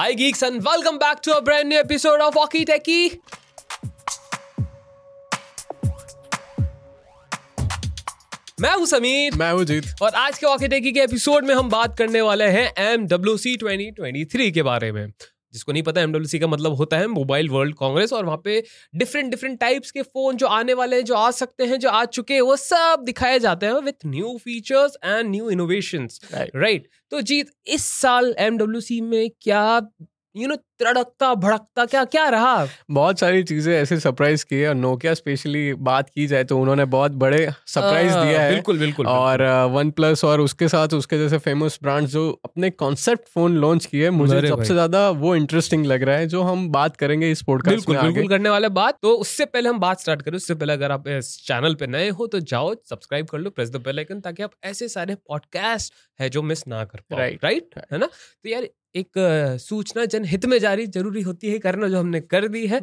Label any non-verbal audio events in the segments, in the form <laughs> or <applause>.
Hi, geeks, and welcome back to a brand new episode of Walkie Techie. मैं हूँ समीर। मैं हूँ जीत। और आज के वॉकी टेकी के एपिसोड में हम बात करने वाले हैं M W C twenty twenty three के बारे में। जिसको नहीं पता एमडब्ल्यू का मतलब होता है मोबाइल वर्ल्ड कांग्रेस और वहाँ पे डिफरेंट डिफरेंट टाइप्स के फ़ोन जो आने वाले हैं जो आ सकते हैं जो आ चुके हैं वो सब दिखाए जाते हैं with new features and new innovation right तो जीत इस साल एमडब्ल्यू में क्या यू नो तड़कता भड़कता क्या क्या रहा? बहुत सारी चीज़ें ऐसे सरप्राइज़ की है और नोकिया स्पेशली बात की जाए तो उन्होंने बहुत बड़े सरप्राइज़ हाँ, दिया है। बिल्कुल बिल्कुल और वन प्लस और उसके साथ उसके जैसे फ़ेमस ब्रांड्स जो अपने कॉन्सेप्ट फ़ोन लॉन्च किए मुझे सबसे ज़्यादा वो इंटरेस्टिंग लग रहा है जो हम बात करेंगे इस पॉडकास्ट बिल्कुल में बिल्कुल करने वाले बात। तो उससे पहले हम बात स्टार्ट करें उससे पहले अगर आप इस चैनल पे नए हो तो जाओ सब्सक्राइब कर लो प्रेस द बेल आइकन ताकि आप ऐसे सारे पॉडकास्ट है जो मिस ना कर पाओ Right. राइट है ना? तो यार एक अ, सूचना जनहित में जारी ज़रूरी होती है करना जो हमने कर दी है।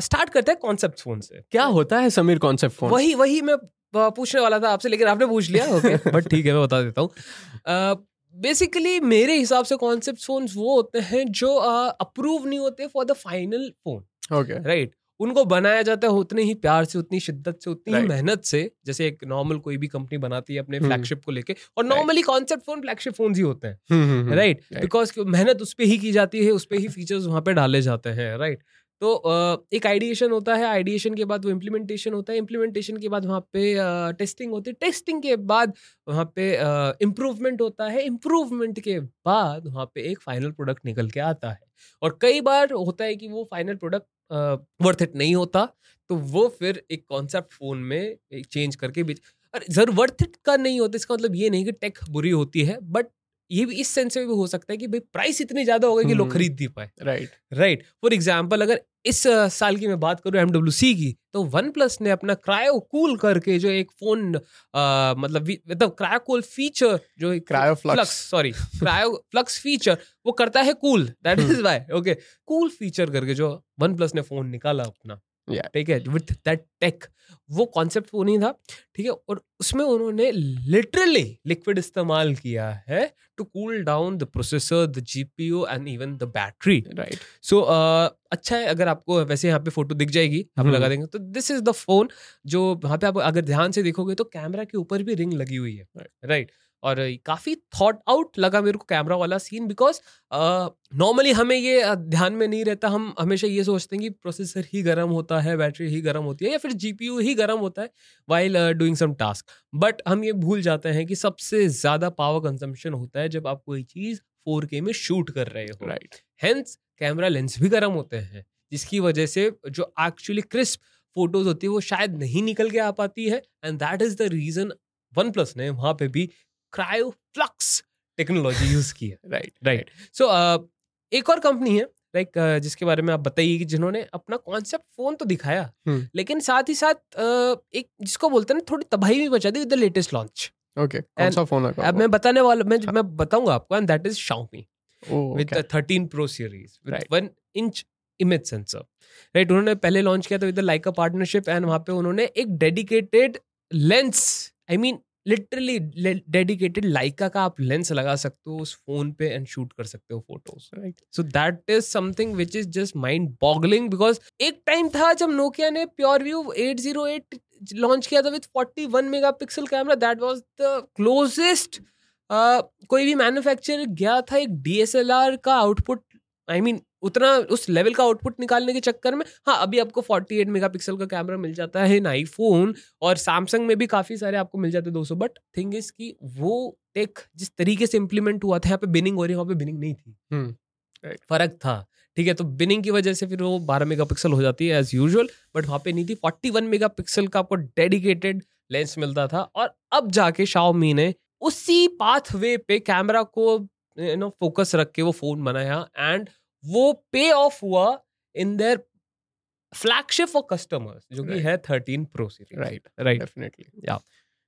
स्टार्ट करते हैं कॉन्सेप्ट फ़ोन से। क्या होता है समीर कॉन्सेप्ट फ़ोन वही वही मैं पूछने वाला था आपसे लेकिन आपने पूछ लिया ओके <laughs> बट ठीक है मैं बता देता हूँ। बेसिकली मेरे हिसाब से कॉन्सेप्ट फ़ोन वो होते हैं जो अप्रूव नहीं होते for the final phone okay right उनको बनाया जाता है उतने ही प्यार से उतनी शिद्दत से उतनी ही Right. मेहनत से जैसे एक नॉर्मल कोई भी कंपनी बनाती है अपने हम्म। फ्लैगशिप को लेके और normally concept phone flagship phone ही होते हैं। हम्म, राइट बिकॉज़ मेहनत उस पर ही की जाती है उस पर ही फीचर्स वहाँ पे डाले जाते हैं। राइट तो एक आइडिएशन होता है आइडिएशन के बाद वो इम्प्लीमेंटेशन होता है इम्प्लीमेंटेशन के बाद वहाँ पे टेस्टिंग होती है। टेस्टिंग के बाद वहाँ पे इम्प्रूवमेंट होता है। इम्प्रूवमेंट के बाद वहाँ पे एक फाइनल प्रोडक्ट निकल के आता है। और कई बार होता है कि वो फाइनल प्रोडक्ट वर्थ इट नहीं होता तो वो फिर एक कॉन्सेप्ट फ़ोन में एक चेंज करके बीच अरे ज़रूर वर्थ इट का नहीं होता इसका मतलब ये नहीं कि टेक बुरी होती है बट ये भी इस सेंस में भी हो सकता है कि भाई प्राइस इतनी ज़्यादा हो गई कि लोग हम्म। खरीद नहीं पाए। राइट राइट फॉर एग्ज़ाम्पल अगर इस साल की मैं बात करूँ एम की तो वन प्लस ने अपना क्रायो कूल करके जो एक फ़ोन आ, मतलब मतलब क्रायो कूल फीचर जो cryo flux sorry cryo flux feature वो करता है cool that is why okay cool feature करके जो वन प्लस ने फ़ोन निकाला अपना. ठीक है विथ दैट टेक वो कॉन्सेप्ट फ़ोन ही था ठीक है और उसमें उन्होंने लिटरली लिक्विड इस्तेमाल किया है to cool down the processor the GPU and even the battery right so अच्छा है अगर आपको वैसे यहाँ पे फ़ोटो दिख जाएगी आप हम्म। लगा देंगे तो दिस इज़ द फ़ोन जो वहाँ पे आप अगर ध्यान से देखोगे तो कैमरा के ऊपर भी रिंग लगी हुई है। Right Right. राइट और काफ़ी थॉट आउट लगा मेरे को कैमरा वाला सीन बिकॉज़ नॉर्मली हमें ये ध्यान में नहीं रहता हम हमेशा ये सोचते हैं कि प्रोसेसर ही गर्म होता है बैटरी ही गर्म होती है या फिर जीपीयू ही गर्म होता है while doing some task but हम ये भूल जाते हैं कि सबसे ज़्यादा पावर कंजम्पशन होता है जब आप कोई चीज़ 4K में शूट कर रहे हो। राइट हेंस कैमरा लेंस भी गर्म होते हैं जिसकी वजह से जो एक्चुअली क्रिस्प फ़ोटोज़ होती है वो शायद नहीं निकल के आ पाती है। And that is the reason one plus ने वहाँ पे भी क्रायो फ्लक्स टेक्नोलॉजी यूज़ की है। राइट राइट सो एक और कंपनी है लाइक like, uh, जिसके बारे में आप बताइए कि जिन्होंने अपना कॉन्सेप्ट फ़ोन तो दिखाया हम्म। लेकिन साथ ही साथ uh, एक जिसको बोलते हैं ना थोड़ी तबाही भी मचा दी with the latest launch okay कौन सा फ़ोन है अब मैं बताने वाला मैं मैं बताऊँगा आपको and that is Xiaomi with okay. the 13 Pro series with Right. one inch image right उन्होंने पहले लॉन्च किया था विद लाइका पार्टनरशिप एंड वहाँ पे उन्होंने एक dedicated lens I mean literally dedicated Leica का आप लेंस लगा सकते हो उस फ़ोन पे एंड शूट कर सकते हो photos. So that is something which is just mind boggling because एक टाइम था जब नोकिया ने प्योर व्यू 808 लॉन्च किया था with 41 megapixel camera that was the closest कोई भी मैन्युफैक्चर गया था एक डीएसएलआर का आउटपुट आई मीन उतना उस लेवल का आउटपुट निकालने के चक्कर में हाँ अभी आपको 48 मेगापिक्सल का कैमरा मिल जाता है इन आईफोन और सैमसंग में भी काफ़ी सारे आपको मिल जाते हैं 200 बट थिंग इज़ कि वो टेक जिस तरीके से इम्प्लीमेंट हुआ था यहाँ पे बिनिंग हो रही है वहाँ पे बिनिंग नहीं थी। हम्म, फ़र्क था ठीक है तो बिनिंग की वजह से फिर वो 12 मेगापिक्सल हो जाती है एज यूजुअल बट वहाँ पे नहीं थी। 41 मेगापिक्सल का आपको डेडिकेटेड लेंस मिलता था और अब जाके Xiaomi ने उसी पाथवे पे कैमरा को यू नो फोकस रख के वो फ़ोन बनाया एंड वो पे ऑफ़ हुआ in their flagship for customers जो कि है 13 pro series right right definitely Yeah.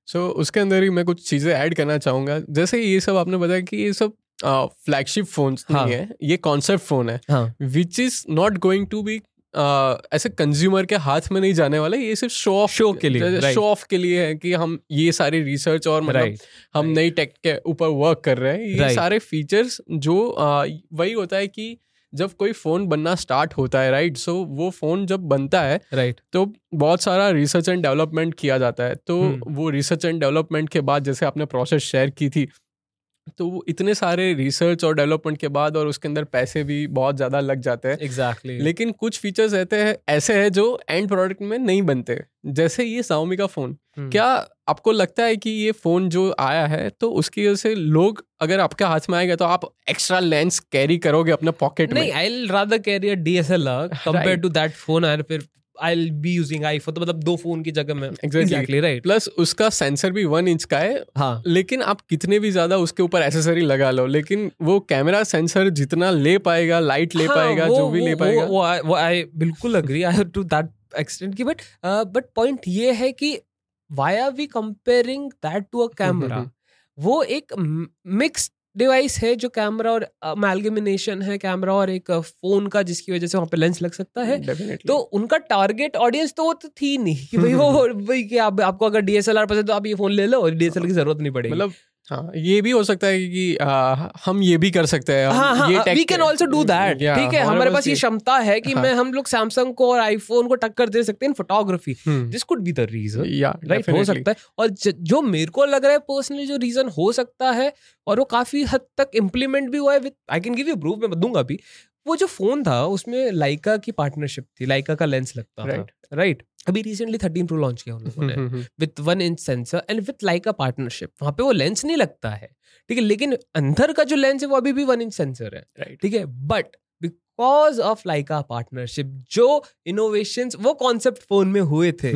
So उसके अंदर ही मैं कुछ चीज़ें ऐड करना चाहूँगा। जैसे ये सब आपने बताया कि ये सब फ्लैगशिप फोन्स हाँ. नहीं है। ये कॉन्सेप्ट फ़ोन है हाँ। Which is not going to be ऐसे कंज्यूमर के हाथ में नहीं जाने वाला ये सिर्फ़ शो ऑफ़ शो के लिए, शो ऑफ़ के लिए है कि हम ये सारी रिसर्च और मतलब राइट हम right. नई टेक के ऊपर वर्क कर रहे हैं। ये Right. सारे फीचर्स जो uh, वही होता है कि जब कोई फ़ोन बनना स्टार्ट होता है राइट सो वो फ़ोन जब बनता है राइट तो बहुत सारा रिसर्च एंड डेवलपमेंट किया जाता है। तो हम्म। वो रिसर्च एंड डेवलपमेंट के बाद जैसे आपने प्रोसेस शेयर की थी तो वो इतने सारे रिसर्च और डेवलपमेंट के बाद और उसके अंदर पैसे भी बहुत ज़्यादा लग जाते हैं एग्जैक्टली exactly. लेकिन कुछ फीचर्स ऐसे हैं ऐसे हैं जो एंड प्रोडक्ट में नहीं बनते जैसे ये साउमी का फ़ोन हम्म। क्या आपको लगता है कि ये फ़ोन जो आया है तो उसकी वजह से लोग अगर आपके हाथ में आएगा तो आप एक्स्ट्रा लेंस कैरी करोगे अपने पॉकेट नहीं में I rather carry a DSLR compare. To that phone और फिर आई बी यूजिंग आईफोन तो मतलब दो फ़ोन की जगह में। Exactly. एग्जैक्टली राइट प्लस उसका सेंसर भी वन इंच का है। हाँ। लेकिन आप कितने भी ज़्यादा उसके ऊपर एसेसरी लगा लो लेकिन वो कैमरा सेंसर जितना ले पाएगा लाइट ले हाँ, पाएगा वो- जो भी वो- ले पाएगा। वो I- वो आई बिल्कुल agree I to that extent की बट बट पॉइंट ये है कि why are we comparing that to a camera वो एक मिक्स डिवाइस है जो कैमरा और अमेलगमिनेशन है कैमरा और एक फ़ोन का जिसकी वजह से वहाँ पे लेंस लग सकता है। Definitely. तो उनका टारगेट ऑडियंस तो वो तो थी नहीं। कि <laughs> भाई वो <laughs> भाई कि आप आपको अगर डीएसएलआर पसंद तो आप ये फ़ोन ले लो और डीएसएलआर की ज़रूरत नहीं पड़ेगी। मतलब हाँ ये भी हो सकता है कि आ, हम ये भी कर सकते हैं हाँ हाँ ये we can also do that ठीक है हमारे पास ये क्षमता है कि हाँ। मैं हम लोग सैमसंग को और आईफोन को टक्कर दे सकते हैं in photography this could be the reason right हो सकता है। और ज- जो मेरे को लग रहा है पर्सनली जो रीजन हो सकता है और वो काफ़ी हद तक इम्प्लीमेंट भी हुआ है with I can give you proof मैं दूँगा भी वो जो फ़ोन था उसमें लाइका की पार्टनरशिप थी। लाइका का लेंस लगता था। Right. राइट अभी रिसेंटली थर्टीन प्रो लॉन्च किया उन लोगों ने with one inch sensor and with Leica partnership वहाँ पे वो लेंस नहीं लगता है। ठीक है लेकिन अंदर का जो लेंस है वो अभी भी वन इंच सेंसर है। ठीक है? But because of Leica partnership जो इनोवेशंस वो कॉन्सेप्ट फ़ोन में हुए थे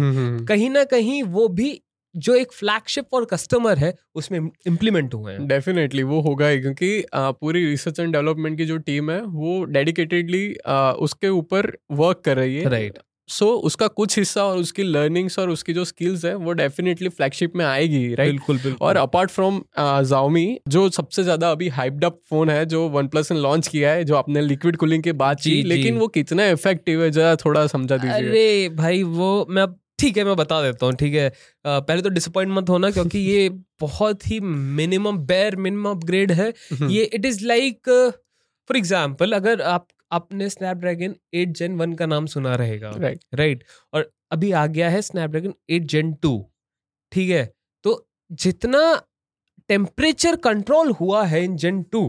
कहीं ना कहीं वो भी जो एक फ्लैगशिप और कस्टमर है उसमें इम्प्लीमेंट हुए हैं। डेफिनेटली वो होगा ही क्योंकि आ, पूरी रिसर्च एंड डेवलपमेंट की जो टीम है वो डेडिकेटेडली उसके ऊपर वर्क कर रही है। Right right. सो so, उसका कुछ हिस्सा और उसकी लर्निंग्स और उसकी जो स्किल्स है वो डेफिनेटली फ्लैगशिप में आएगी राइट बिल्कुल बिल्कुल। और अपार्ट फ्रॉम जाओमी जो सबसे ज़्यादा अभी हाइप्ड अप फ़ोन है जो वन प्लस ने लॉन्च किया है जो आपने लिक्विड कूलिंग के जी, की लेकिन वो कितना इफ़ेक्टिव है जरा थोड़ा समझा दीजिए। अरे भाई वो मैं ठीक है मैं बता देता हूँ ठीक है। अ, पहले तो डिसअपॉइंट मत होना क्योंकि ये बहुत ही मिनिमम बेयर मिनिमम अपग्रेड है। ये it is like for example अगर आप आपने स्नैपड्रैगन 8 जेन 1 का नाम सुना रहेगा राइट right. Right right? और अभी आ गया है स्नैपड्रैगन एट जेन टू ठीक है? तो जितना टेम्परेचर कंट्रोल हुआ है इन जेन टू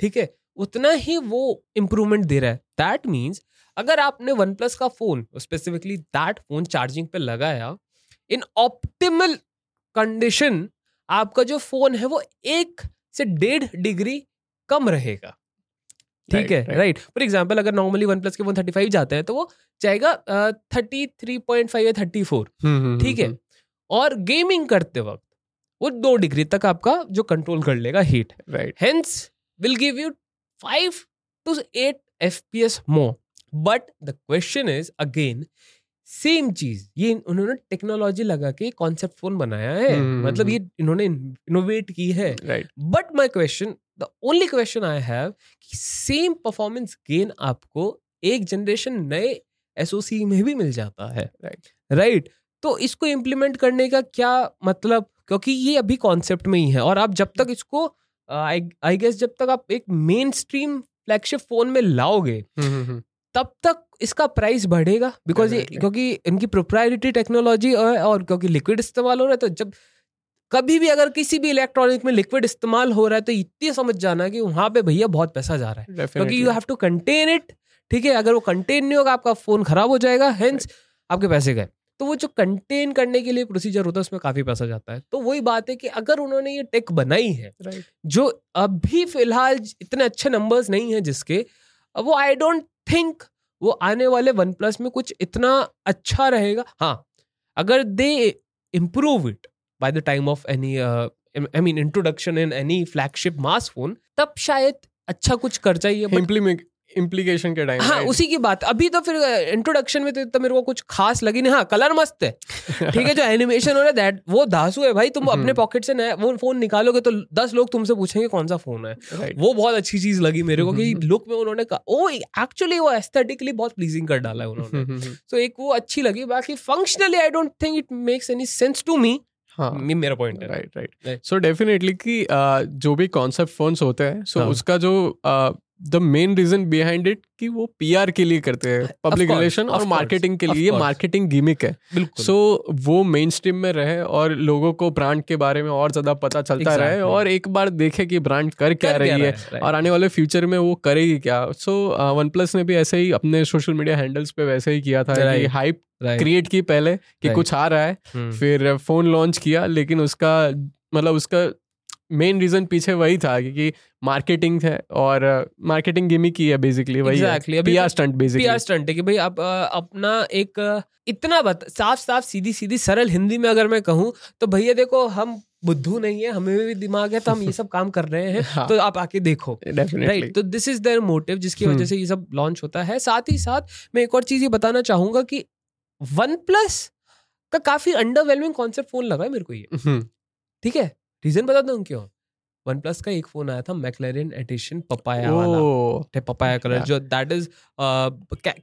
ठीक है उतना ही वो इम्प्रूवमेंट दे रहा है। दैट मीन्स अगर आपने वन प्लस का phone specifically that phone charging पे लगाया इन ऑप्टिमल कंडीशन आपका जो फ़ोन है वो एक से डेढ़ डिग्री कम रहेगा। ठीक है? राइट फॉर एग्ज़ाम्पल अगर नॉर्मली वन प्लस के फ़ोन थर्टी फाइव जाते हैं तो वो जाएगा थर्टी थ्री पॉइंट फाइव या थर्टी फोर ठीक है? और गेमिंग करते वक्त वो दो डिग्री तक आपका जो कंट्रोल कर लेगा heat right hence will give you 5 to 8 fps more but the question is again same चीज़ ये उन्होंने टेक्नोलॉजी लगा के कॉन्सेप्ट फ़ोन बनाया है। हम्म, मतलब ये इन्होंने इनोवेट की है। But my question the only question I have कि सेम परफॉर्मेंस गेन आपको एक जनरेशन नए एसओसी में भी मिल जाता है। Right Right. राइट तो इसको इम्प्लीमेंट करने का क्या मतलब? क्योंकि ये अभी कॉन्सेप्ट में ही है। और आप जब तक इसको आई गेस जब तक आप एक मेन स्ट्रीम फ्लैगशिप फ़ोन में लाओगे तब तक इसका प्राइस बढ़ेगा। बिकॉज़ ये क्योंकि इनकी प्रोप्राइटरी टेक्नोलॉजी और, और क्योंकि लिक्विड इस्तेमाल हो रहा है तो जब कभी भी अगर किसी भी इलेक्ट्रॉनिक में लिक्विड इस्तेमाल हो रहा है तो इतनी समझ जाना कि वहाँ पे भैया बहुत पैसा जा रहा है। Definitely. क्योंकि you have to contain it ठीक है? अगर वो कंटेन नहीं होगा आपका फ़ोन खराब हो जाएगा हेंस right. आपके पैसे गए। तो वो जो कंटेन करने के लिए प्रोसीजर होता है उसमें काफ़ी पैसा जाता है। तो वही बात है कि अगर उन्होंने ये टेक बनाई है राइट जो अभी फ़िलहाल इतने अच्छे नंबर्स नहीं है जिसके वो आई डोंट थिंक वो आने वाले वन प्लस में कुछ इतना अच्छा रहेगा। हाँ अगर they improve it by the time of any I mean introduction in any flagship mass phone तब शायद अच्छा कुछ कर जाइए but इम्प्लीकेशन के टाइम हाँ उसी की बात। अभी तो फिर इंट्रोडक्शन में तो इतना मेरे को कुछ खास लगी नहीं। हाँ कलर मस्त है। <laughs> ठीक है जो एनिमेशन हो रहा है दैट वो धासु है भाई। तुम अपने हम्म। पॉकेट से नया वो फ़ोन निकालोगे तो दस लोग तुमसे पूछेंगे कौन सा फ़ोन है। राइट वो बहुत अच्छी चीज़ लगी मेरे को कि <laughs> हम्म। लुक में उन्होंने कहा ओ एक्चुअली वो एस्थेटिकली बहुत प्लीजिंग कर डाला है उन्होंने। सो <laughs> एक वो अच्छी लगी। बाकी functionally I don't think it makes any sense to me हाँ। मेरा पॉइंट है। राइट राइट सो डेफिनेटली कि uh, जो भी कॉन्सेप्ट फोन्स होते हैं सो हाँ. उसका जो the main reason behind it कि वो पीआर के लिए करते हैं पब्लिक रिलेशन और मार्केटिंग के लिए course. मार्केटिंग गिमिक है सो वो मेन स्ट्रीम में रहे और लोगों को ब्रांड के बारे में और ज़्यादा पता चलता exactly. रहे और एक बार देखे कि ब्रांड कर क्या रही क्या है right. और आने वाले फ्यूचर में वो करेगी क्या सो वन प्लस ने भी ऐसे ही अपने सोशल मीडिया हैंडल्स पे वैसे ही किया था कि Right. Hype Right. क्रिएट की पहले कि. कुछ आ रहा है हम्म, फिर फ़ोन लॉन्च किया लेकिन उसका मतलब उसका मेन रीजन पीछे वही था क्योंकि मार्केटिंग है और मार्केटिंग गिमिक ही है बेसिकली वही Exactly, अभी PR stunt basically PR stunt है कि भाई आप अ, अपना एक इतना बत, साफ़ साफ़ सीधी सीधी सरल हिंदी में अगर मैं कहूँ तो भैया देखो हम बुद्धू नहीं है हमें भी दिमाग है तो हम ये सब काम कर रहे हैं <laughs> हाँ। तो आप आके देखो। राइट तो दिस इज़ देयर मोटिव जिसकी हम्म। वजह से ये सब लॉन्च होता है। साथ ही साथ मैं एक और चीज़ ये बताना चाहूँगा कि वन प्लस का काफ़ी अंडरवेलमिंग कॉन्सेप्ट फ़ोन लगा है मेरे को ये। ठीक है? रीजन बता दूँ क्यों? वन प्लस का एक फ़ोन आया था मैक्लेरियन एडिशन पपाया वाला। Papaya colour Yeah. जो that is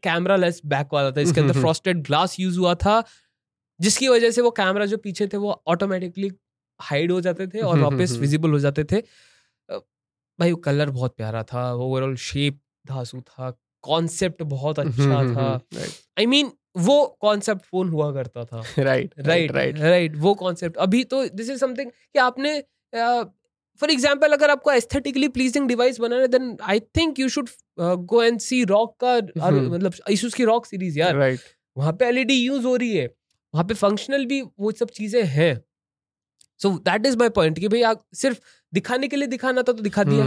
camera less back वाला था। इसके अंदर फ्रॉस्टेड ग्लास यूज़ हुआ था जिसकी वजह से वो कैमरा जो पीछे थे वो ऑटोमेटिकली हाइड हो जाते थे और वापस <laughs> विजिबल हो जाते थे। भाई वो कलर बहुत प्यारा था ओवरऑल शेप धासु था कॉन्सेप्ट बहुत अच्छा <laughs> था। आई मीन वो कॉन्सेप्ट फ़ोन हुआ करता था। राइट राइट राइट राइट वो कॉन्सेप्ट अभी तो दिस इज़ समथिंग कि आपने फॉर एग्ज़ाम्पल अगर आपको एस्थेटिकली प्लीजिंग डिवाइस बनाना है then I think you should go and see ROG का हम्म। मतलब इशूज की रॉक सीरीज़ यार। Right right. वहाँ पे एलईडी यूज़ हो रही है। वहाँ पे फंक्शनल भी वो सब चीज़ें हैं। So that is my point कि भाई आप सिर्फ़ दिखाने के लिए दिखाना था तो दिखा दिया।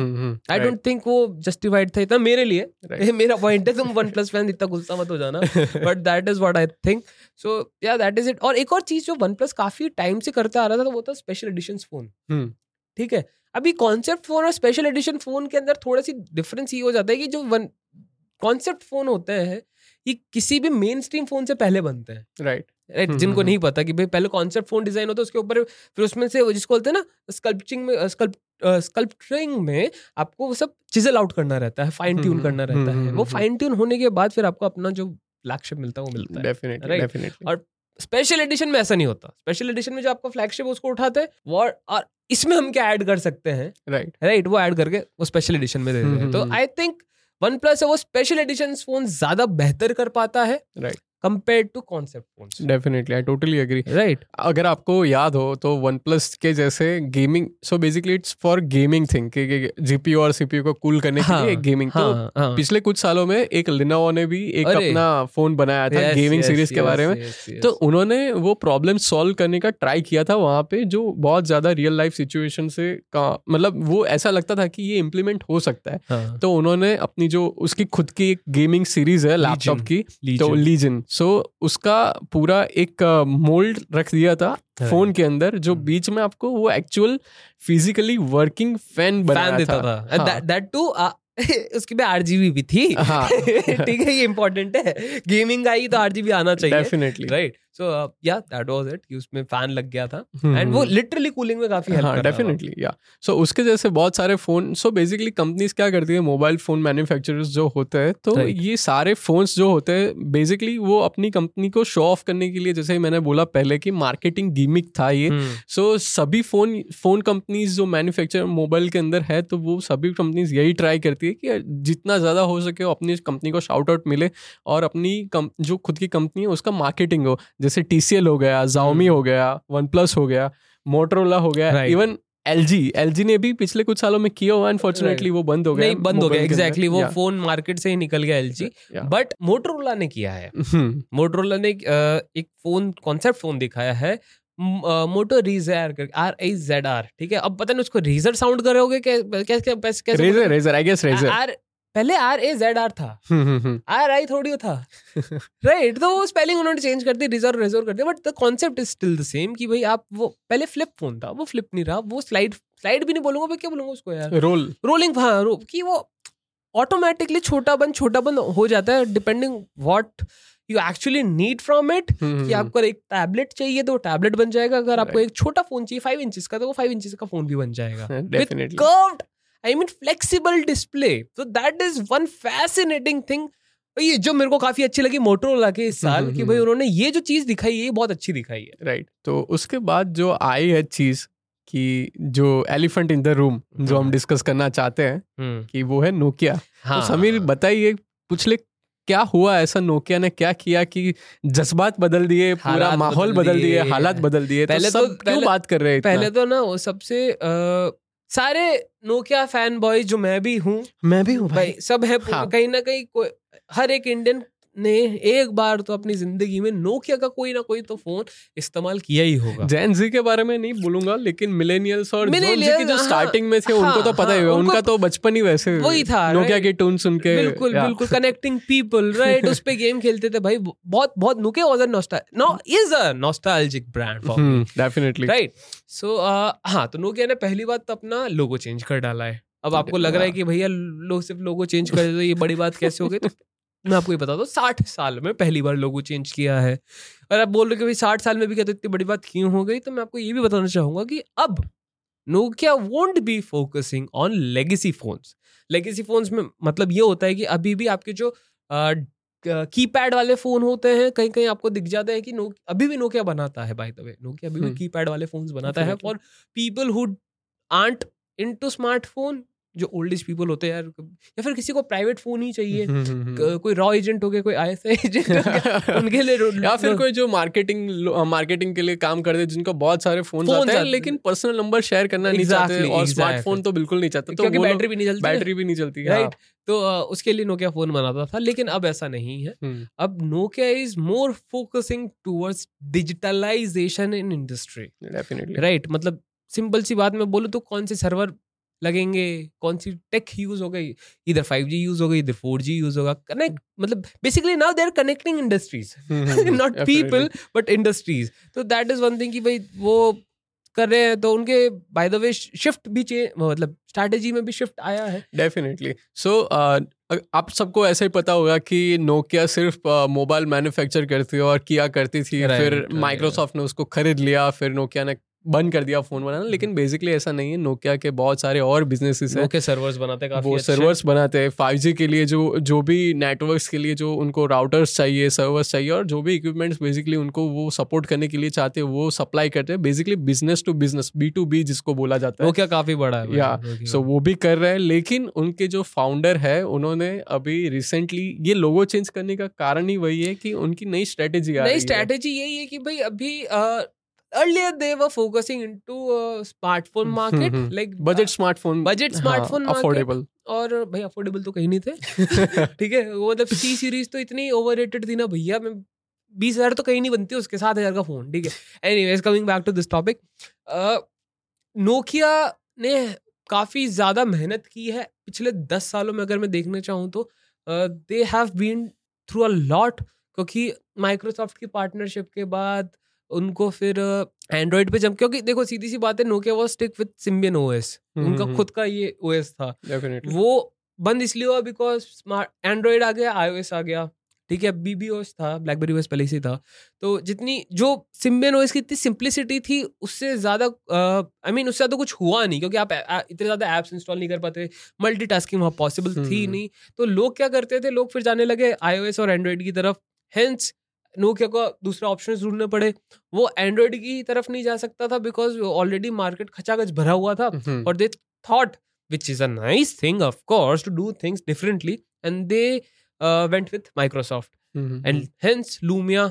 आई डोंट थिंक वो जस्टिफाइड था इतना मेरे लिए। Right. <laughs> मेरा पॉइंट है तुम वन प्लस फ़ैन इतना गुस्सा मत हो जाना। But that is what I think so या दैट इज़ इट और एक और चीज़ जो वन प्लस काफ़ी टाइम से करता आ रहा था तो वो था स्पेशल एडिशन फ़ोन। ठीक है? अभी कॉन्सेप्ट फ़ोन और स्पेशल एडिशन फ़ोन के अंदर थोड़ा सी डिफरेंस ये हो जाता है कि जो वन कॉन्सेप्ट फ़ोन होते हैं ये किसी भी मेन स्ट्रीम फ़ोन से पहले बनते हैं। राइट राइट हम्म, जिनको हम्म, नहीं पता कि भाई पहले कॉन्सेप्ट फ़ोन डिज़ाइन होता है उसके ऊपर फिर उसमें से वो जिसको बोलते हैं ना स्कल्पचिंग में स्कल्पचरिंग में आपको वो सब चिजल आउट करना रहता है फाइन ट्यून हम्म, करना रहता हम्म, है। हम्म, वो हम्म। फाइन ट्यून होने के बाद फिर आपको अपना जो फ्लैगशिप मिलता है वो मिलता है। Definitely Right. डेफिनेटली और स्पेशल एडिशन में ऐसा नहीं होता। स्पेशल एडिशन में जो आपका फ्लैगशिप उसको उठाते हैं वो और इसमें हम क्या ऐड कर सकते हैं? राइट राइट वो ऐड करके वो स्पेशल एडिशन में दे देते हैं। तो hmm, I think OnePlus है वो स्पेशल एडिशन फ़ोन ज़्यादा बेहतर कर पाता है। Right. Compare to concept phones definitely I totally agree right अगर आपको याद हो तो वन प्लस के जैसे gaming so basically it's for gaming thing कि जीपीयू और सीपीयू को कूल करने हाँ, के लिए गेमिंग हाँ, तो हाँ. पिछले कुछ सालों में एक लिनोवो ने भी एक। अपना फ़ोन बनाया था Yes, गेमिंग yes, सीरीज़ के yes, बारे में. तो उन्होंने वो प्रॉब्लम सॉल्व करने का ट्राई किया था वहाँ पे जो बहुत ज़्यादा रियल लाइफ सिचुएशन से का मतलब वो ऐसा लगता था कि ये इम्प्लीमेंट हो सकता है। हाँ, तो उन्होंने अपनी जो उसकी खुद की एक गेमिंग सीरीज़ है लैपटॉप की तो लीजन सो so, उसका पूरा एक मोल्ड uh, रख दिया था फ़ोन के अंदर जो हम्म। बीच में आपको वो एक्चुअल फिजिकली वर्किंग फ़ैन बना देता था। हाँ। दैट टू उसकी भी आरजीबी भी थी। हाँ। <laughs> ठीक है ये इंपॉर्टेंट है। गेमिंग आई तो आरजीबी आना चाहिए। डेफिनेटली राइट सो या दैट वाज इट कि उसमें फ़ैन लग गया था। एंड वो लिटरली कूलिंग में काफ़ी हेल्प हम्म, हाँ डेफिनेटली या सो उसके जैसे बहुत सारे फ़ोन सो बेसिकली कंपनीज़ क्या करती है मोबाइल फ़ोन मैन्युफैक्चरर्स जो होते हैं तो Right. ये सारे फोन्स जो होते हैं बेसिकली वो अपनी कंपनी को शो ऑफ़ करने के लिए जैसे मैंने बोला पहले कि मार्केटिंग गिमिक था ये। हम्म। सो सभी फ़ोन फ़ोन कंपनीज़ जो मैन्युफैक्चर मोबाइल के अंदर है तो वो सभी कंपनीज़ यही ट्राई करती है कि जितना ज़्यादा हो सके अपनी कंपनी को शाउट आउट मिले और अपनी कम, जो खुद की कंपनी है उसका मार्केटिंग हो। जैसे TCL हो गया जाओमी हम्म। हो गया वन प्लस हो गया मोटरोला हो गया even L G L G ने भी पिछले कुछ सालों में किया हुआ अनफॉर्चुनेटली वो बंद हो गया नहीं बंद हो गया। एग्जैक्टली वो फ़ोन मार्केट से ही निकल गया एलजी yeah. बट मोटरोला ने किया है। हम्म, मोटरोला ने एक, फ़ोन कॉन्सेप्ट फ़ोन दिखाया है Moto razr R A Z R ठीक है? अब पता नहीं उसको रीजर साउंड करोगे कैसे कैसे razr razr I guess razr R पहले आर ए जेड आर था। हम्म, हम्म, हम्म, आर आई थोड़ी था। राइट तो वो स्पेलिंग उन्होंने चेंज कर दी रिज़र्व रिज़र्व कर दिया but the concept is still the same कि भाई आप वो पहले फ्लिप फ़ोन था वो फ्लिप नहीं रहा वो स्लाइड स्लाइड भी नहीं बोलूँगा मैं क्या बोलूँगा उसको यार? रोल रोलिंग हाँ रो, कि वो ऑटोमेटिकली छोटा बंद छोटा बंद हो जाता है depending what you actually need from it hmm, कि आपको एक टैबलेट चाहिए तो टैबलेट बन जाएगा अगर आपको एक छोटा फ़ोन चाहिए फाइव इंचेस का तो वो फाइव इंचेस का फ़ोन भी बन जाएगा। <laughs> Definitely i mean flexible display so that is one fascinating thing ये जो मेरे को काफ़ी अच्छी लगी मोटरोला के इस साल हम्म, कि हम्म, भाई हम्म। उन्होंने ये जो चीज़ दिखाई है ये बहुत अच्छी दिखाई है राइट right. तो उसके बाद जो आई है चीज़ कि जो एलिफेंट इन द रूम जो हम हम्म। डिस्कस करना चाहते हैं हम्म, कि वो है नोकिया हाँ तो समीर बताइए पिछले क्या हुआ ऐसा नोकिया ने क्या किया कि जज्बात बदल दिए पूरा माहौल बदल दिए। हालात बदल दिए तो पहले तो- सब क्यों पहले- बात कर रहे हैं पहले तो ना वो सबसे सारे नोकिया फ़ैन बॉय जो मैं भी हूँ मैं भी हूँ भाई भाई सब है हाँ। कहीं ना कहीं कोई हर एक इंडियन ने एक बार तो अपनी ज़िंदगी में नोकिया का कोई ना कोई तो फ़ोन इस्तेमाल किया ही होगा। जैन जी के बारे में नहीं बोलूँगा लेकिन मिलेनियल्स और जी की जो हाँ, स्टार्टिंग में थे उनको हाँ, तो पता ही हाँ, होगा उनका तो बचपन ही वैसे वही था, नोकिया? की टून सुन के बिल्कुल बिल्कुल कनेक्टिंग पीपल राइट उस पे गेम खेलते थे भाई बहुत बहुत Nokia was a nosta no is a nostalgic brand for definitely right so हाँ तो नोकिया ने पहली बात तो अपना लोगो चेंज कर डाला है। अब आपको लग रहा है कि भैया लोग सिर्फ़ लोगो चेंज कर दे तो ये बड़ी बात कैसे हो गई? तो मैं आपको ये बता दूँ साठ साल में पहली बार लोगो चेंज किया है। और आप बोल रहे हो कि भाई साठ साल में भी क्या तो इतनी बड़ी बात क्यों हो गई? तो मैं आपको ये भी बताना चाहूँगा कि अब Nokia won't be focusing on legacy phones legacy phones में मतलब ये होता है कि अभी भी आपके जो की पैड वाले फ़ोन होते हैं कहीं कहीं आपको दिख जाता है कि नो अभी भी नोकिया बनाता है बाय द वे नोकिया अभी भी हम्म। कीपैड वाले फ़ोन बनाता है. For people who aren't into smartphone जो ओल्ड एज पीपल होते हैं यार या फिर किसी को प्राइवेट फ़ोन ही चाहिए। हम्म, कोई रॉ एजेंट हो गया कोई आई एजेंट हो गया <laughs> उनके लिए या फिर कोई जो मार्केटिंग मार्केटिंग के लिए काम करते हैं जिनको बहुत सारे फ़ोन आते हैं लेकिन पर्सनल नंबर शेयर करना नहीं चाहते और स्मार्टफ़ोन तो बिल्कुल नहीं चाहते तो क्योंकि बैटरी भी नहीं चलती बैटरी भी नहीं चलती राइट तो उसके लिए नोकिया फ़ोन बनाता था लेकिन अब ऐसा नहीं है। हम्म, अब Nokia is more focusing towards digitalization in industry definitely right मतलब सिंपल सी बात मैं बोलूँ तो कौन से सर्वर लगेंगे। कौन सी टेक यूज़ हो गई? इधर फाइव जी यूज़ होगा इधर फोर जी यूज़ होगा। कनेक्ट मतलब basically now they are connecting industries not people but industries तो दैट इज़ वन थिंग कि भाई वो कर रहे हैं तो उनके बाय द वे शिफ्ट भी चेंज मतलब स्ट्रैटेजी में भी शिफ्ट आया है। डेफिनेटली सो so, uh, आप सबको ऐसा ही पता होगा कि नोकिया सिर्फ़ मोबाइल मैन्युफैक्चर करती है और किया करती थी। Right, फिर right. माइक्रोसॉफ्ट ने उसको खरीद लिया फिर नोकिया ने बंद कर दिया फ़ोन बनाना लेकिन बेसिकली ऐसा नहीं है। नोकिया के बहुत सारे और बिजनेसेस हैं। सर्वर्स बनाते हैं काफ़ी वो। सर्वर्स बनाते हैं। फाइव के लिए जो जो भी नेटवर्क्स के लिए जो उनको राउटर्स चाहिए सर्वर्स चाहिए और जो भी इक्विपमेंट्स बेसिकली उनको वो सपोर्ट करने के लिए चाहते हैं वो सप्लाई करते हैं। Basically business to business B to B जिसको बोला जाता है। नोकिया काफ़ी बड़ा है या सो वो भी कर रहे हैं लेकिन उनके जो फाउंडर है उन्होंने अभी रिसेंटली ये लोगो चेंज करने का कारण ही वही है कि उनकी नई स्ट्रेटेजी आ रही है। स्ट्रैटेजी यही है कि भाई अभी earlier they were focusing into smartphone market hmm, like budget smartphone Budget smartphone market. Affordable और भाई अफोर्डेबल तो कहीं नहीं थे। <laughs> ठीक है वो मतलब सी सीरीज़ तो इतनी ओवररेटेड थी ना भैया मैं बीस हज़ार तो कहीं नहीं बनती उसके सात हज़ार का फ़ोन ठीक है। Anyways coming back to this topic Nokia ने काफ़ी ज़्यादा मेहनत की है पिछले दस सालों में अगर मैं देखना चाहूँ तो। They have been through a lot क्योंकि माइक्रोसॉफ्ट की पार्टनरशिप के बाद उनको फिर एंड्रॉइड पे जम क्योंकि देखो सीधी सी बात है Nokia was stick with Symbian OS उनका हम्म, खुद का ये ओएस था। डेफिनेटली वो बंद इसलिए हुआ बिकॉज़ स्मार्ट एंड्रॉइड आ गया आईओएस आ गया। ठीक है बीबी ओएस था ब्लैकबेरी ओएस पहले से था। तो जितनी जो सिम्बियन ओएस की इतनी सिंप्लिसिटी थी उससे ज़्यादा आई मीन उससे ज़्यादा कुछ हुआ नहीं क्योंकि आप आ, इतने ज़्यादा एप्स इंस्टॉल नहीं कर पाते मल्टीटास्किंग वहाँ पॉसिबल थी हम्म। नहीं। तो लोग क्या करते थे लोग फिर जाने लगे आईओएस और एंड्रॉइड की तरफ़। हेंस नोकिया का दूसरा ऑप्शन ढूँढने पड़े। वो एंड्रॉइड की तरफ़ नहीं जा सकता था बिकॉज़ ऑलरेडी मार्केट खचाखच भरा हुआ था। हम्म। और they thought which is a thing of to do things differently and they went with Microsoft and hence Lumia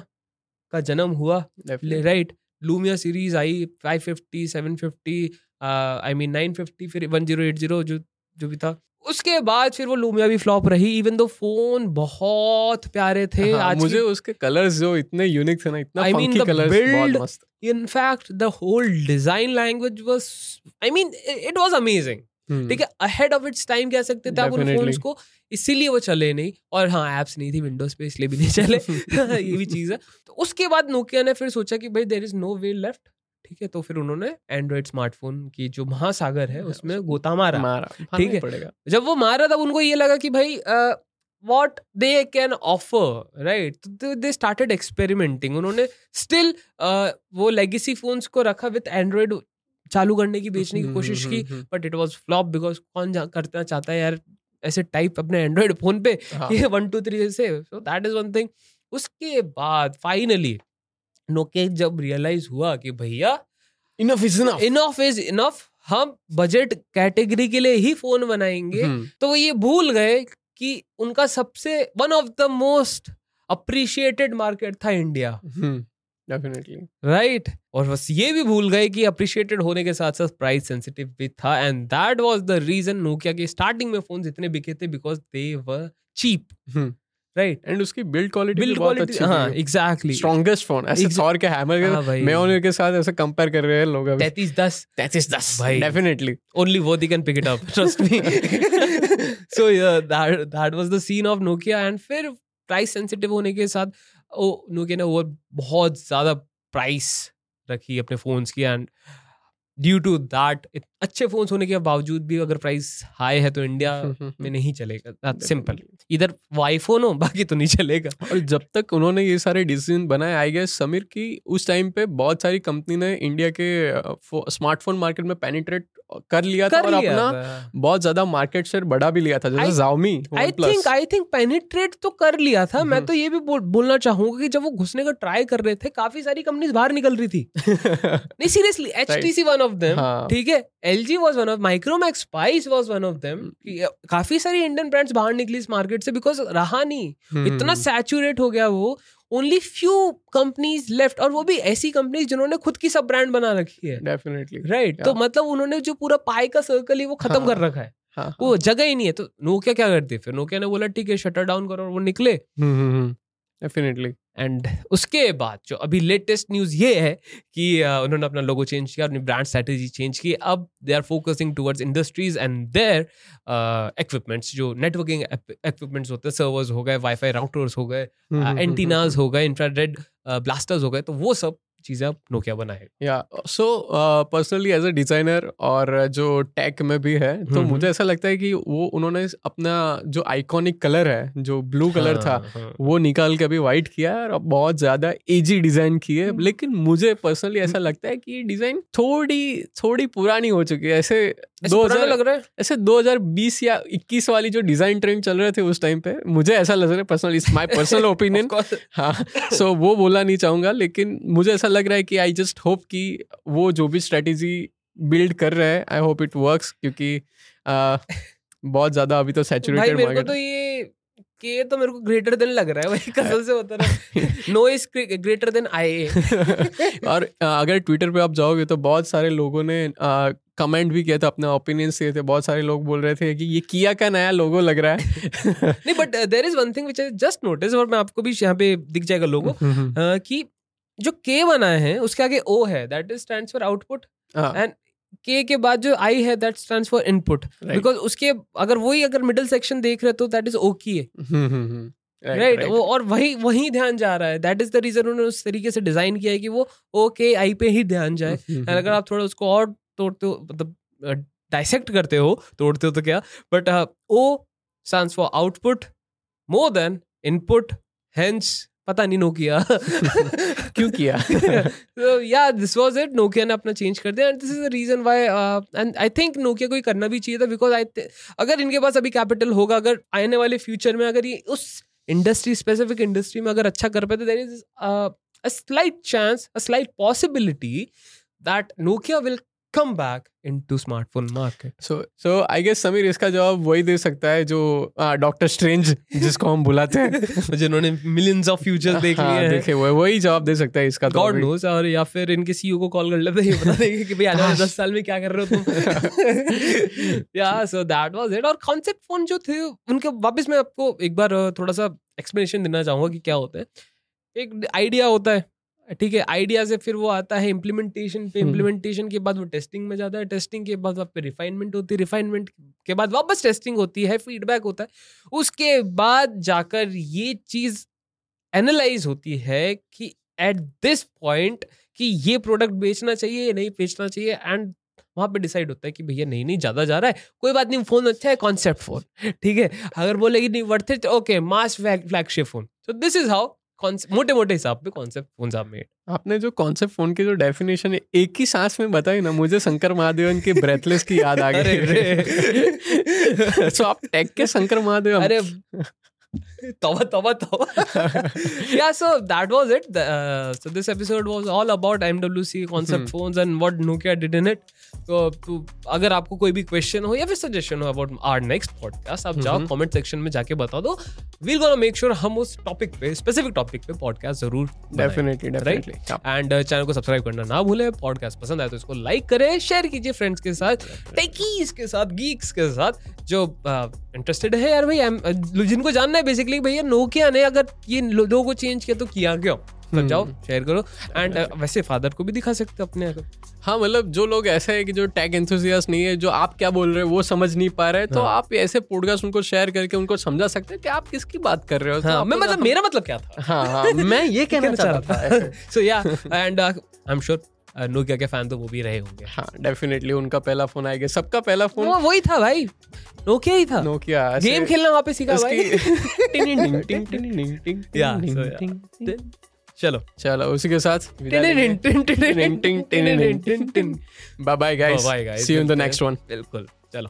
का जन्म हुआ। Right Lumia series I five fifty seven fifty I mean nine fifty फिर one zero eight zero जो जो भी था। उसके बाद फिर वो लूमिया भी फ्लॉप रही इवन दो फ़ोन बहुत प्यारे थे हाँ, आज मुझे उसके कलर्स जो इतने यूनिक थे ना इतना in fact the whole design language was i mean it it was amazing हम्म, ठीक है अहेड ऑफ़ इट्स टाइम कह सकते थे आप उन. फोन्स को इसीलिए वो चले नहीं। और हाँ एप्स नहीं थी विंडोज़ पे इसलिए भी नहीं चले। <laughs> <laughs> ये भी चीज़ है। तो उसके बाद नोकिया ने फिर सोचा कि भाई there is no way left ठीक है तो फिर उन्होंने एंड्रॉइड स्मार्टफ़ोन की जो महासागर है उसमें गोता मारा। मारा ठीक है। जब वो मारा तब उनको ये लगा कि भाई what they can offer right they started experimenting उन्होंने स्टिल वो लेगेसी फोन्स को रखा विथ एंड्रॉइड चालू करने की बेचने की कोशिश की हम्म, but it was flop because कौन करना चाहता है यार ऐसे टाइप अपने एंड्रॉइड फ़ोन पे हाँ, ये वन टू थ्री से। So that is one thing उसके बाद फाइनली नोकिया जब रियलाइज़ हुआ कि भैया enough is enough enough is enough हम बजट कैटेगरी के लिए ही फ़ोन बनाएँगे। हम्म, तो वो ये भूल गए कि उनका सबसे one of the most appreciated market था इंडिया डेफिनेटली राइट और बस ये भी भूल गए कि अप्रिशिएटेड होने के साथ साथ प्राइस सेंसिटिव भी था। And that was the reason Nokia के स्टार्टिंग में फ़ोन इतने बिके थे because they were cheap. Right and उसकी बिल्ड क्वालिटी बिल्ड क्वालिटी हाँ एग्जैक्टली स्ट्रॉन्गेस्ट फ़ोन ऐसे सौर के हैमर हाँ के मैं उन्हीं के साथ ऐसे कंपेयर कर रहे हैं लोग अभी। तैतीस दस। तैतीस दस भाई। Definitely only Vodi can pick it up trust me <laughs> so yeah that that was the scene of Nokia and फिर प्राइस सेंसिटिव होने के साथ ओ Nokia ने वो बहुत ज़्यादा प्राइस रखी अपने फोन्स की एंड ड्यू टू दैट अच्छे फ़ोन होने के बावजूद भी अगर प्राइस हाई है तो इंडिया <laughs> में नहीं चलेगा। सिंपल इधर वाई फ़ोन हो बाकी तो नहीं चलेगा। और जब तक उन्होंने ये सारे डिसीज़न बनाए आई गेस समीर की उस टाइम पे बहुत सारी कंपनी ने इंडिया के स्मार्टफ़ोन मार्केट में पेनिट्रेट कर लिया कर था और लिया अपना बहुत ज़्यादा मार्केट शेयर बढ़ा भी लिया था जैसे Xiaomi I think I think penetrate तो कर लिया था। मैं हम्म। तो ये भी बोल, बोलना चाहूँगा कि जब वो घुसने का ट्राई कर रहे थे काफ़ी सारी कंपनीज़ बाहर निकल रही थी। <laughs> नहीं seriously H T C one of them हाँ। ठीक है? L G was one of Micromax Spice was one of them काफ़ी सारी इंडियन ब्रांड्स बाहर निकली इस मार्केट से बिकॉज़ रहा नहीं। हम्म, इतना सैचुरेट हो गया वो ओनली फ्यू कंपनीज़ लेफ़्ट और वो भी ऐसी कंपनीज़ जिन्होंने खुद की सब ब्रांड बना रखी है। डेफिनेटली राइट तो Yeah. मतलब उन्होंने जो पूरा पाई का सर्कल है वो खत्म हाँ, कर रखा है। हाँ वो जगह ही नहीं है। तो नोकिया क्या करती है फिर? नोकिया ने बोला ठीक है शटर डाउन करो और वो निकले। डेफिनेटली एंड उसके बाद जो अभी लेटेस्ट न्यूज़ ये है कि uh, उन्होंने अपना लोगो चेंज किया अपनी ब्रांड स्ट्रेटेजी चेंज की। अब they are focusing towards industries and their equipments जो नेटवर्किंग इक्विपमेंट्स होते हैं सर्वर्स हो गए वाईफाई राउटर्स हो गए एंटीनाज हो गए इंफ्रारेड ब्लास्टर्स हो गए तो वो सब चीज़ें आप नोकिया बनाए yeah so personally as a designer और जो टेक में भी है तो हम्म, मुझे ऐसा लगता है कि वो उन्होंने अपना जो आइकॉनिक कलर है जो ब्लू कलर था हाँ, वो निकाल के अभी वाइट किया है और बहुत ज़्यादा एजी डिज़ाइन की है। हम्म। लेकिन मुझे पर्सनली ऐसा लगता है कि ये डिज़ाइन थोड़ी थोड़ी पुरानी हो चुकी है। ऐसे ऐसे पुराना 2000 लग रहा है? ऐसे 2020 या 21 वाली जो डिज़ाइन ट्रेंड चल रहे थे उस टाइम पे मुझे ऐसा लग रहा है personal it's my personal opinion हाँ सो वो बोलना नहीं चाहूँगा लेकिन मुझे ऐसा लग रहा है कि आई जस्ट होप कि वो जो भी स्ट्रेटेजी बिल्ड कर रहे हैं आई होप इट वर्क्स क्योंकि आ, बहुत ज़्यादा अभी तो <laughs> सैचुरेटेड मार्केट तो ये के तो मेरे को ग्रेटर देन लग रहा है भाई कसम से बता रहा no is greater than I और अगर ट्विटर पे आप जाओगे तो बहुत सारे लोगों ने कमेंट भी किया था अपना ओपिनियन दिए थे बहुत सारे लोग बोल रहे थे कि ये किया का नया लोगो लग रहा है। <laughs> नहीं but there is one thing which I just notice और मैं आपको भी यहाँ पे दिख जाएगा लोगो कि जो के बना है उसके आगे ओ है that is stand for output and के के बाद जो आई है that stand for input because उसके अगर वही अगर मिडिल सेक्शन देख रहे तो दैट इज़ ओ की है। Hmm, hmm, hmm, right, right right. वो और वही वही ध्यान जा रहा है दैट इज़ द रीजन उन्होंने उस तरीके से डिज़ाइन किया है कि वो ओ के आई पे ही ध्यान जाए। हम्म, अगर आप थोड़ा उसको और तोड़ते हो मतलब डाइसेक्ट करते हो तोड़ते हो तो क्या? But O stands for output more than input hence पता नहीं नोकिया <laughs> क्यों किया? <laughs> So yeah this was it. Nokia ने अपना चेंज कर दिया and this is the reason why and I think Nokia को ये करना भी चाहिए था बिकॉज़ आई अगर इनके पास अभी कैपिटल होगा अगर आने वाले फ्यूचर में अगर ये उस इंडस्ट्री स्पेसिफिक इंडस्ट्री में अगर अच्छा कर पाए तो there is a slight chance a slight possibility that nokia will come back into smartphone market. So so I guess Sameer इसका जवाब वही दे सकता है जो डॉक्टर स्ट्रेंज जिसको हम बुलाते हैं। <laughs> जिन्होंने millions of futures देख हाँ, लिए हैं। देखे हुए वही जवाब दे सकता है इसका तो गॉड अभी। नोस और या फिर इनके सीईओ को कॉल कर लेते हैं ये बता देंगे कि भाई आने वाले दस साल में क्या कर रहे हो तुम? Yeah so that was it और कॉन्सेप्ट फ़ोन जो थे उनके वापस मैं आपको एक बार थोड़ा सा एक्सप्लेनेशन देना चाहूँगा कि क्या होता है। एक आइडिया होता है ठीक है आइडिया से फिर वो आता है इम्प्लीमेंटेशन पे। इम्प्लीमेंटेशन के बाद वो टेस्टिंग में जाता है टेस्टिंग के बाद वहाँ पे रिफाइनमेंट होती है रिफाइनमेंट के बाद वापस टेस्टिंग होती है फीडबैक होता है। उसके बाद जाकर ये चीज़ एनालाइज होती है कि एट दिस पॉइंट कि ये प्रोडक्ट बेचना चाहिए या नहीं बेचना चाहिए एंड वहाँ पे डिसाइड होता है कि भैया नहीं नहीं ज़्यादा जा रहा है। कोई बात नहीं फ़ोन अच्छा है कॉन्सेप्ट फ़ोन ठीक है। अगर बोलेगी नहीं worth it okay mass flagship phone so this is how मोटे मोटे हिसाब पे कॉन्सेप्ट फ़ोन साहब मेड आपने जो कॉन्सेप्ट फ़ोन की जो डेफिनेशन है एक ही सांस में बताई ना मुझे शंकर महादेवन के ब्रेथलेस की याद आ गई। <laughs> सो <laughs> आप टेक के शंकर महादेवन। अरे Tawba, tawba, tawba. yeah, so that was it. Uh, so this episode was all about MWC concept hmm. phones and what Nokia did in it. तो तो अगर आपको कोई भी क्वेश्चन हो या फिर सजेशन हो अबाउट आर नेक्स्ट पॉडकास्ट आप जाओ कमेंट सेक्शन में जाके बता दो वील गोना मेक श्योर हम उस टॉपिक पे स्पेसिफिक टॉपिक पे पॉडकास्ट ज़रूर डेफिनेटली डेफिनेटली एंड चैनल को सब्सक्राइब करना ना भूले पॉडकास्ट पसंद आए तो इसको लाइक करें शेयर कीजिए फ्रेंड्स के साथ टेकीज के साथ गीक्स के साथ जो इंटरेस्टेड uh, है यार भाई जिनको जानना है बेसिकली भैया नोकिया ने अगर ये लोगों को चेंज किया तो किया क्यों? तो जाओ शेयर करो। एंड वैसे फादर को भी दिखा सकते हो अपने हाँ मतलब जो लोग ऐसे है कि जो टैग एंथुसियास्ट नहीं है जो आप क्या बोल रहे हो वो समझ नहीं पा रहे तो आप ऐसे पॉडकास्ट उनको शेयर करके उनको समझा सकते हैं कि आप किसकी बात कर रहे हो। तो हाँ आपको मैं मतलब मेरा मतलब क्या था? हाँ हाँ मैं ये <laughs> कहना चाह रहा था? So yeah and I am sure Nokia के फ़ैन तो वो भी रहे होंगे। हाँ डेफिनेटली उनका पहला फ़ोन आएगा। सबका पहला फ़ोन वो वही था भाई। नोकिया ही था। नोकिया गेम खेलना वापस पे सीखा भाई. चलो। चलो उसी के साथ bye bye guys see you in the next one बिल्कुल। चलो।